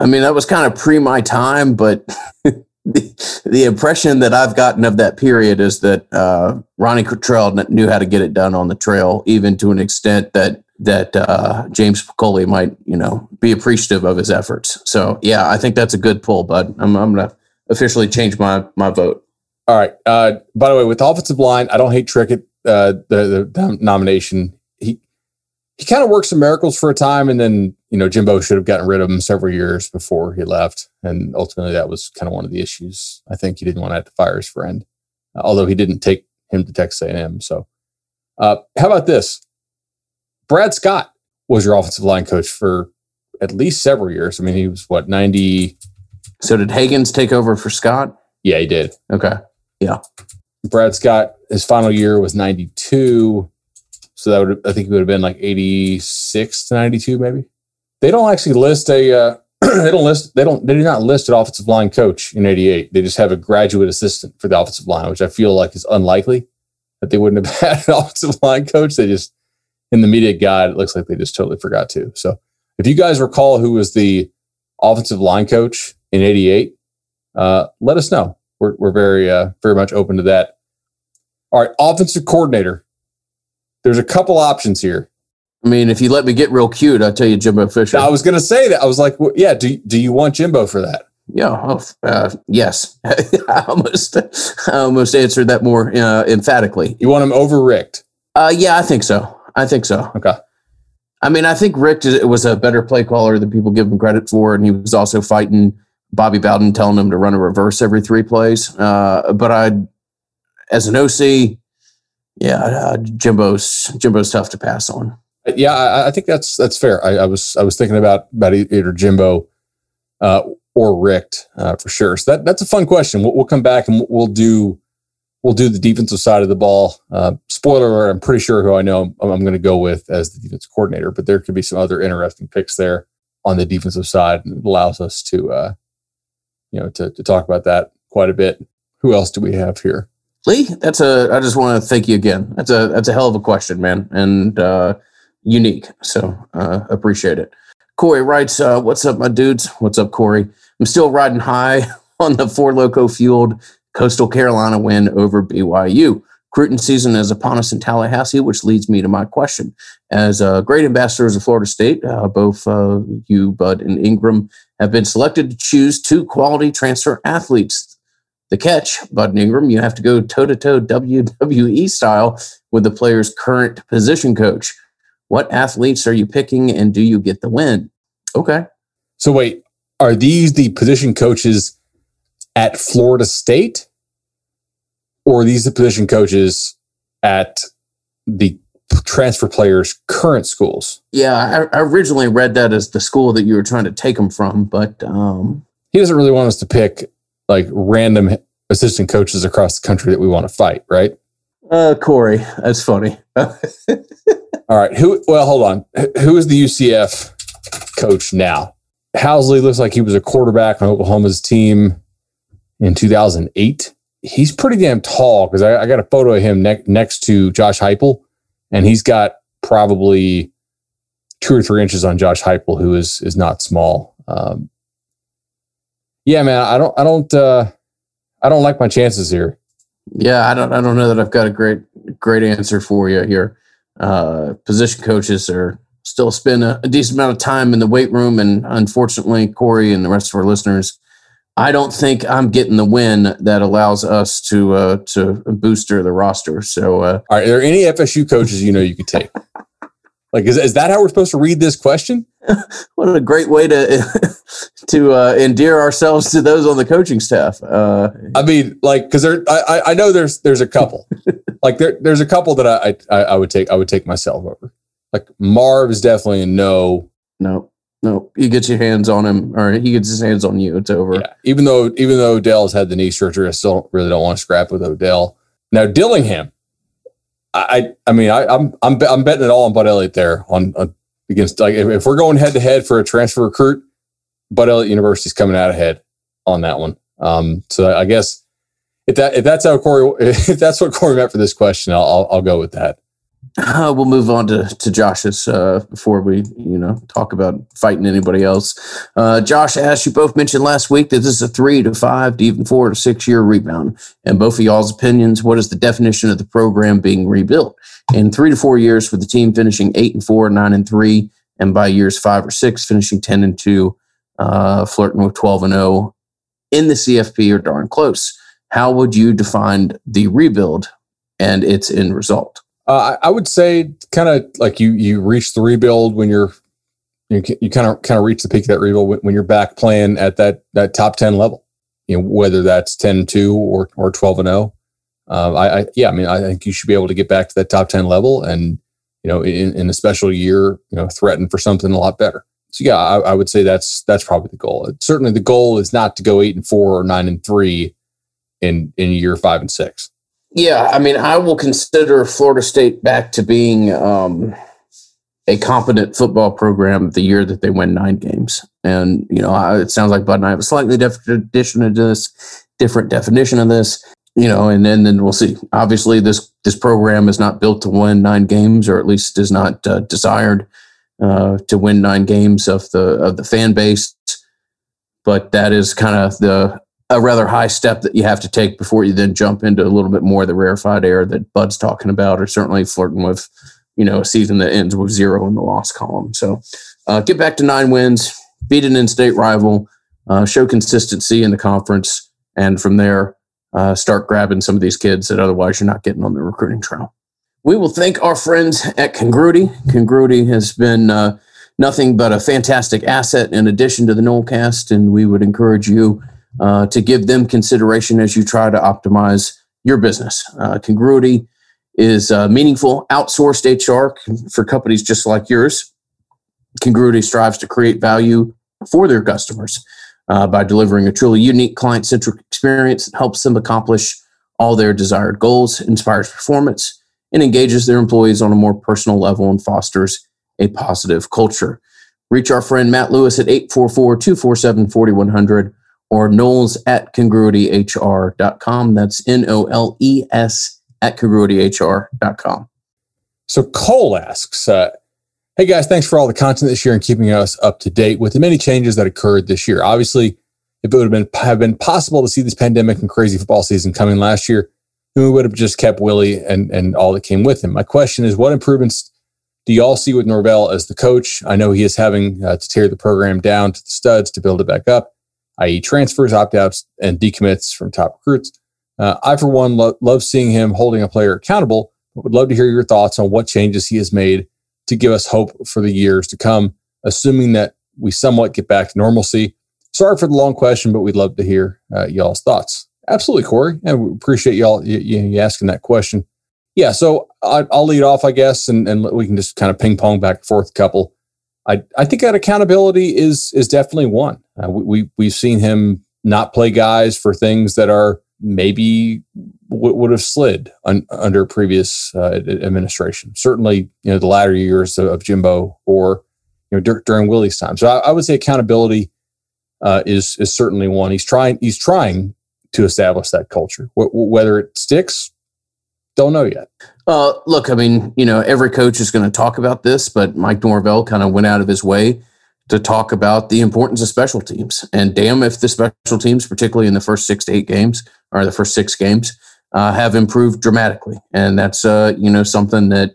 I mean, that was kind of pre my time, but the, the, impression that I've gotten of that period is that uh, Ronnie Cottrell knew how to get it done on the trail, even to an extent that that uh, James Piccoli might, you know, be appreciative of his efforts. So yeah, I think that's a good pull, bud. I'm, I'm gonna officially change my my vote. All right. Uh, by the way, with the offensive line, I don't hate Trickett. Uh, the the nomination. He he kind of worked some miracles for a time, and then you know Jimbo should have gotten rid of him several years before he left, and ultimately that was kind of one of the issues. I think he didn't want to have to fire his friend, although he didn't take him to Texas A&M. So, uh, how about this? Brad Scott was your offensive line coach for at least several years. I mean, he was what ninety. So did Heggins take over for Scott? Yeah, he did. Okay. Yeah. Brad Scott, his final year was 92. So that would, I think it would have been like 86 to 92, maybe. They don't actually list a, uh, they don't list, they don't, they do not list an offensive line coach in 88. They just have a graduate assistant for the offensive line, which I feel like is unlikely that they wouldn't have had an offensive line coach. They just, in the media guide, it looks like they just totally forgot to. So if you guys recall who was the offensive line coach in 88, uh, let us know we're, we're very uh, very much open to that. All right, offensive coordinator. There's a couple options here. I mean, if you let me get real cute, I'll tell you Jimbo Fisher. I was going to say that. I was like, well, yeah. Do do you want Jimbo for that? Yeah. Oh, uh, yes. I almost I almost answered that more uh, emphatically. You want him over Richt? Uh, yeah, I think so. I think so. Okay. I mean, I think Richt was a better play caller than people give him credit for, and he was also fighting Bobby Bowden telling him to run a reverse every three plays. Uh, but I, as an OC, yeah, uh, Jimbo's Jimbo's tough to pass on. Yeah, I, I think that's that's fair. I, I, was I was thinking about about either Jimbo uh, or Richt uh, for sure. So that that's a fun question. We'll, we'll, come back and we'll do we'll do the defensive side of the ball. Uh, spoiler alert: I'm pretty sure who I know I'm, I'm going to go with as the defensive coordinator, but there could be some other interesting picks there on the defensive side, and it allows us to uh, you know, to, to talk about that quite a bit. Who else do we have here? Lee, that's a. I just want to thank you again. That's a that's a hell of a question, man, and uh, unique. So uh, appreciate it. Corey writes, uh, "What's up, my dudes? What's up, Corey? I'm still riding high on the Four Loco fueled Coastal Carolina win over BYU. Recruiting season is upon us in Tallahassee, which leads me to my question. As uh, great ambassadors of Florida State, uh, both uh, you, Bud, and Ingram have been selected to choose two quality transfer athletes. The catch, Bud Ingram, you have to go toe to toe WWE style with the player's current position coach. What athletes are you picking and do you get the win? Okay. So, wait, are these the position coaches at Florida State? Or are these the position coaches at the transfer players' current schools. Yeah, I, I, originally read that as the school that you were trying to take them from, but um, he doesn't really want us to pick like random assistant coaches across the country that we want to fight, right? Uh, Corey, that's funny. All right, who? Well, hold on. Who is the UCF coach now? Housley looks like he was a quarterback on Oklahoma's team in 2008. He's pretty damn tall because I, I, got a photo of him ne- next to Josh Heupel and he's got probably two or three inches on Josh Heupel, who is is not small. Um, yeah, man, I don't, I don't, uh, I don't like my chances here. Yeah, I don't, I don't know that I've got a great, great answer for you here. Uh, position coaches are still spend a, a decent amount of time in the weight room, and unfortunately, Corey and the rest of our listeners I don't think I'm getting the win that allows us to uh, to booster the roster. So, uh, are there any FSU coaches you know you could take? like, is, is that how we're supposed to read this question? what a great way to to uh, endear ourselves to those on the coaching staff. Uh, I mean, like, because there, I, I know there's there's a couple, like there there's a couple that I, I I would take I would take myself over. Like Marv is definitely a no. No. No, you get your hands on him, or he gets his hands on you. It's over. Yeah. Even though, even though Odell's had the knee surgery, I still really don't want to scrap with Odell. Now Dillingham, I, I mean, I, I'm, I'm, I'm betting it all on Bud Elliott there on, on against like if, if, we're going head to head for a transfer recruit, Bud Elliott University's coming out ahead on that one. Um, so I guess if that if that's how Corey if that's what Corey meant for this question, I'll I'll, I'll go with that. Uh, we'll move on to to Josh's uh, before we you know talk about fighting anybody else. Uh, Josh asked you both mentioned last week that this is a three to five to even four to six year rebound, and both of y'all's opinions. What is the definition of the program being rebuilt in three to four years with the team finishing eight and four, nine and three, and by years five or six finishing ten and two, uh, flirting with twelve and zero oh in the CFP or darn close. How would you define the rebuild and its end result? Uh, I would say kind of like you you reach the rebuild when you're you, you kind of kind of reach the peak of that rebuild when you're back playing at that that top 10 level you know whether that's 10 2 or or 12 and 0 uh, I, I, yeah i mean i think you should be able to get back to that top 10 level and you know in, in a special year you know threaten for something a lot better so yeah I, I would say that's that's probably the goal certainly the goal is not to go eight and four or nine and three in in year five and six yeah, I mean, I will consider Florida State back to being um, a competent football program the year that they win nine games. And you know, it sounds like Bud and I have a slightly different definition of this, different definition of this. You know, and then then we'll see. Obviously, this this program is not built to win nine games, or at least is not uh, desired uh, to win nine games of the of the fan base. But that is kind of the a rather high step that you have to take before you then jump into a little bit more of the rarefied air that Bud's talking about, or certainly flirting with, you know, a season that ends with zero in the loss column. So uh, get back to nine wins, beat an in-state rival, uh, show consistency in the conference, and from there uh, start grabbing some of these kids that otherwise you're not getting on the recruiting trail. We will thank our friends at Congruity. Congruity has been uh, nothing but a fantastic asset in addition to the Nolecast, and we would encourage you uh, to give them consideration as you try to optimize your business. Uh, congruity is uh, meaningful outsourced HR for companies just like yours. Congruity strives to create value for their customers uh, by delivering a truly unique client centric experience that helps them accomplish all their desired goals, inspires performance, and engages their employees on a more personal level and fosters a positive culture. Reach our friend Matt Lewis at 844 247 4100 or Noles at congruityhr.com. That's N O L E S at congruityhr.com. So Cole asks, uh, Hey guys, thanks for all the content this year and keeping us up to date with the many changes that occurred this year. Obviously, if it would have been have been possible to see this pandemic and crazy football season coming last year, we would have just kept Willie and and all that came with him. My question is, what improvements do y'all see with Norvell as the coach? I know he is having uh, to tear the program down to the studs to build it back up i.e., transfers, opt outs, and decommits from top recruits. Uh, I, for one, lo- love seeing him holding a player accountable, but would love to hear your thoughts on what changes he has made to give us hope for the years to come, assuming that we somewhat get back to normalcy. Sorry for the long question, but we'd love to hear uh, y'all's thoughts. Absolutely, Corey. We appreciate y'all you, you asking that question. Yeah, so I, will lead off, I guess, and, and we can just kind of ping pong back and forth a couple. I, I think that accountability is is definitely one. Uh, we, we have seen him not play guys for things that are maybe w- would have slid un, under previous uh, administration. Certainly, you know the latter years of, of Jimbo or you know dur- during Willie's time. So I, I would say accountability uh, is is certainly one. He's trying he's trying to establish that culture. W- whether it sticks, don't know yet. Uh, look, I mean, you know, every coach is going to talk about this, but Mike Norvell kind of went out of his way to talk about the importance of special teams. And damn if the special teams, particularly in the first six to eight games or the first six games, uh, have improved dramatically. And that's uh, you know something that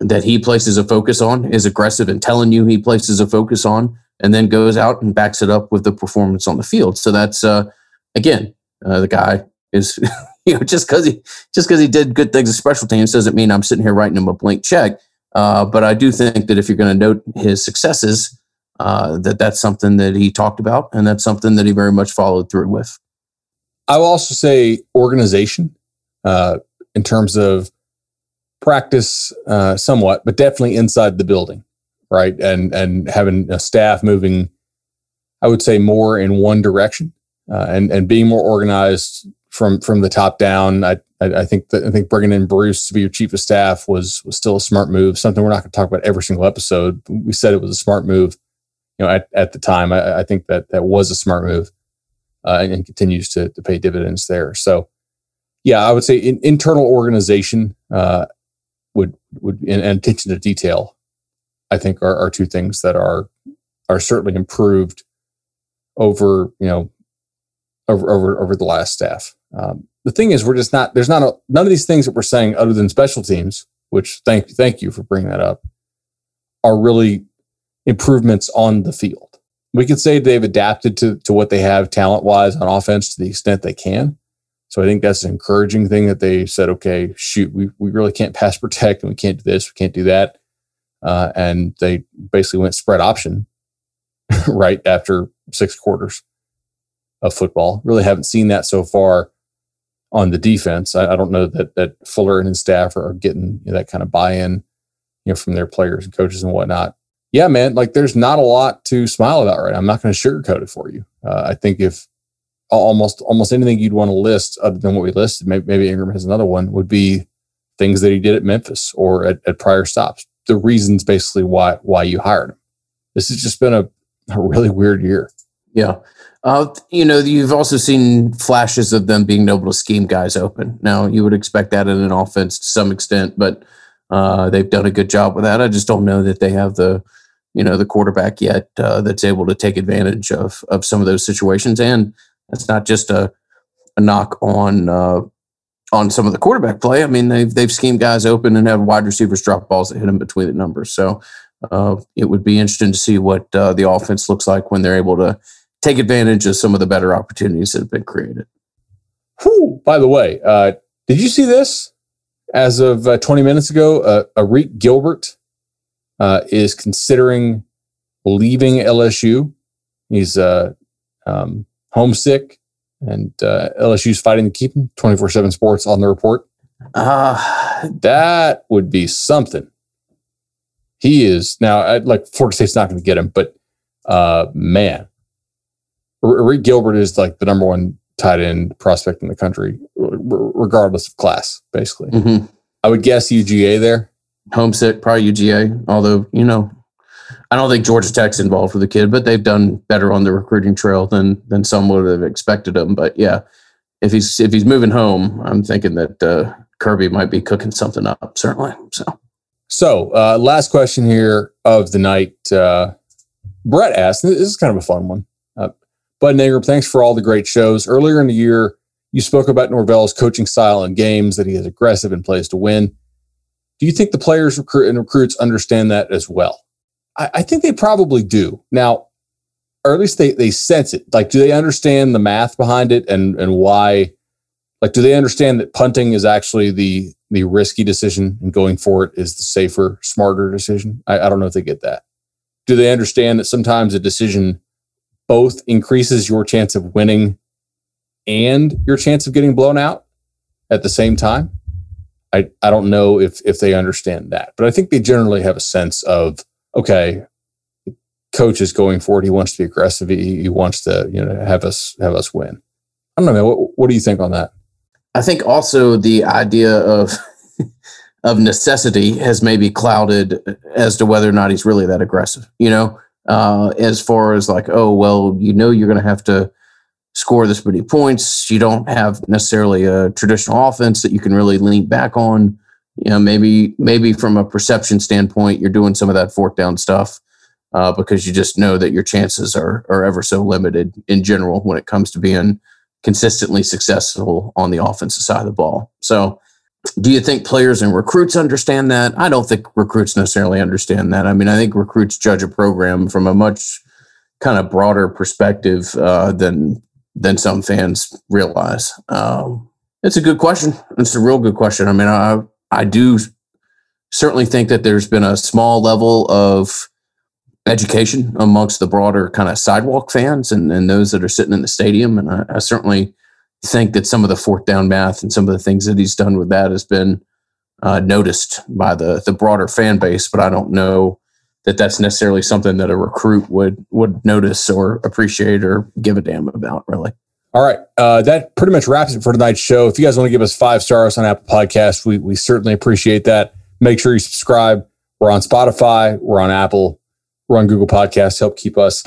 that he places a focus on, is aggressive and telling you he places a focus on, and then goes out and backs it up with the performance on the field. So that's uh, again, uh, the guy is you know just because he just because he did good things as special teams doesn't mean I'm sitting here writing him a blank check. Uh, but I do think that if you're going to note his successes, uh, that that's something that he talked about, and that's something that he very much followed through with. I will also say organization uh, in terms of practice, uh, somewhat, but definitely inside the building, right? And and having a staff moving, I would say more in one direction, uh, and and being more organized from from the top down. I I, I think that I think bringing in Bruce to be your chief of staff was was still a smart move. Something we're not going to talk about every single episode. We said it was a smart move you know, at, at the time, I, I think that that was a smart move uh, and, and, continues to, to pay dividends there. So, yeah, I would say in, internal organization, uh, would would and, and attention to detail, I think are, are two things that are are certainly improved over you know over over over the last staff. Um, the thing is, we're just not there's not a, none of these things that we're saying other than special teams, which thank thank you for bringing that up, are really improvements on the field. We could say they've adapted to to what they have talent wise on offense to the extent they can. So I think that's an encouraging thing that they said, okay, shoot, we, we really can't pass protect and we can't do this, we can't do that. Uh, and they basically went spread option right after six quarters of football. Really haven't seen that so far on the defense. I, I don't know that that Fuller and his staff are, getting you know, that kind of buy-in, you know, from their players and coaches and whatnot. Yeah, man, like there's not a lot to smile about right. I'm not going to sugarcoat it for you. Uh, I think if almost almost anything you'd want to list other than what we listed, maybe, maybe Ingram has another one, would be things that he did at Memphis or at, at prior stops. The reasons basically why why you hired him. This has just been a, a really weird year. Yeah. Uh, you know, you've also seen flashes of them being able to scheme guys open. Now, you would expect that in an offense to some extent, but uh, they've done a good job with that. I just don't know that they have the, you know, the quarterback yet uh, that's able to take advantage of of some of those situations. And that's not just a, a knock on uh, on some of the quarterback play. I mean, they've they've schemed guys open and have wide receivers drop balls that hit them between the numbers. So uh, it would be interesting to see what uh, the offense looks like when they're able to take advantage of some of the better opportunities that have been created. Whew, by the way, uh, did you see this? As of uh, 20 minutes ago, uh, Arik Gilbert uh, is considering leaving LSU. He's uh, um, homesick, and uh, LSU's fighting to keep him. 24 7 sports on the report. Uh, that would be something. He is now, I'd like Florida State's not going to get him, but uh, man, Arik Gilbert is like the number one tight end prospect in the country, regardless of class, basically. Mm-hmm. I would guess UGA there. Homesick, probably UGA. Although, you know, I don't think Georgia Tech's involved with the kid, but they've done better on the recruiting trail than than some would have expected them. But yeah, if he's if he's moving home, I'm thinking that uh, Kirby might be cooking something up. Certainly. So. So, uh, last question here of the night. Uh, Brett asked, this is kind of a fun one. Bud Nager, thanks for all the great shows. Earlier in the year, you spoke about Norvell's coaching style and games, that he is aggressive and plays to win. Do you think the players recruit and recruits understand that as well? I, I think they probably do. Now, or at least they they sense it. Like, do they understand the math behind it and and why? Like, do they understand that punting is actually the the risky decision and going for it is the safer, smarter decision? I, I don't know if they get that. Do they understand that sometimes a decision both increases your chance of winning and your chance of getting blown out at the same time? I, I don't know if if they understand that, but I think they generally have a sense of okay, coach is going for it. He wants to be aggressive. He, he wants to, you know, have us have us win. I don't know, man. What, what do you think on that? I think also the idea of of necessity has maybe clouded as to whether or not he's really that aggressive. You know, uh, as far as like, oh well, you know, you're going to have to score this many points. You don't have necessarily a traditional offense that you can really lean back on you know maybe maybe from a perception standpoint you're doing some of that fourth down stuff uh, because you just know that your chances are are ever so limited in general when it comes to being consistently successful on the offensive side of the ball so do you think players and recruits understand that? I don't think recruits necessarily understand that. I mean i think recruits judge a program from a much kind of broader perspective uh, than than some fans realize. Um, it's a good question. It's a real good question. I mean i I do certainly think that there's been a small level of education amongst the broader kind of sidewalk fans and, and those that are sitting in the stadium. And I, I, certainly think that some of the fourth down math and some of the things that he's done with that has been uh, noticed by the the broader fan base. But I don't know that that's necessarily something that a recruit would would notice or appreciate or give a damn about. Really. All right. Uh, that pretty much wraps it for tonight's show. If you guys want to give us five stars on Apple Podcast, we, we certainly appreciate that. Make sure you subscribe. We're on Spotify, we're on Apple, we're on Google Podcasts. Help keep us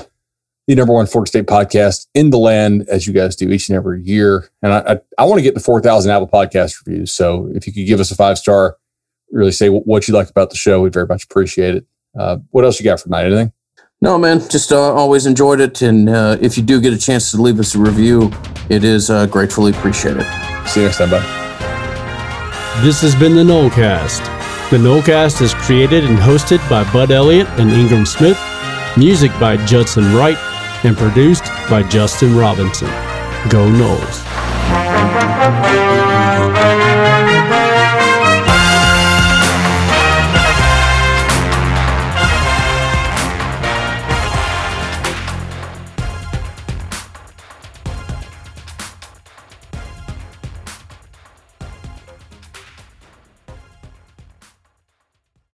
the number one Florida State podcast in the land, as you guys do each and every year. And I, I, I want to get to 4,000 Apple Podcast reviews. So if you could give us a five star really say what you like about the show. We'd very much appreciate it. Uh, what else you got for tonight? Anything? No, man, just uh, always enjoyed it. And uh, if you do get a chance to leave us a review, it is uh, gratefully appreciated. See you next time, bud. This has been the Nolecast. The Nolecast is created and hosted by Bud Elliott and Ingram Smith, music by Judson Wright, and produced by Justin Robinson. Go Noles.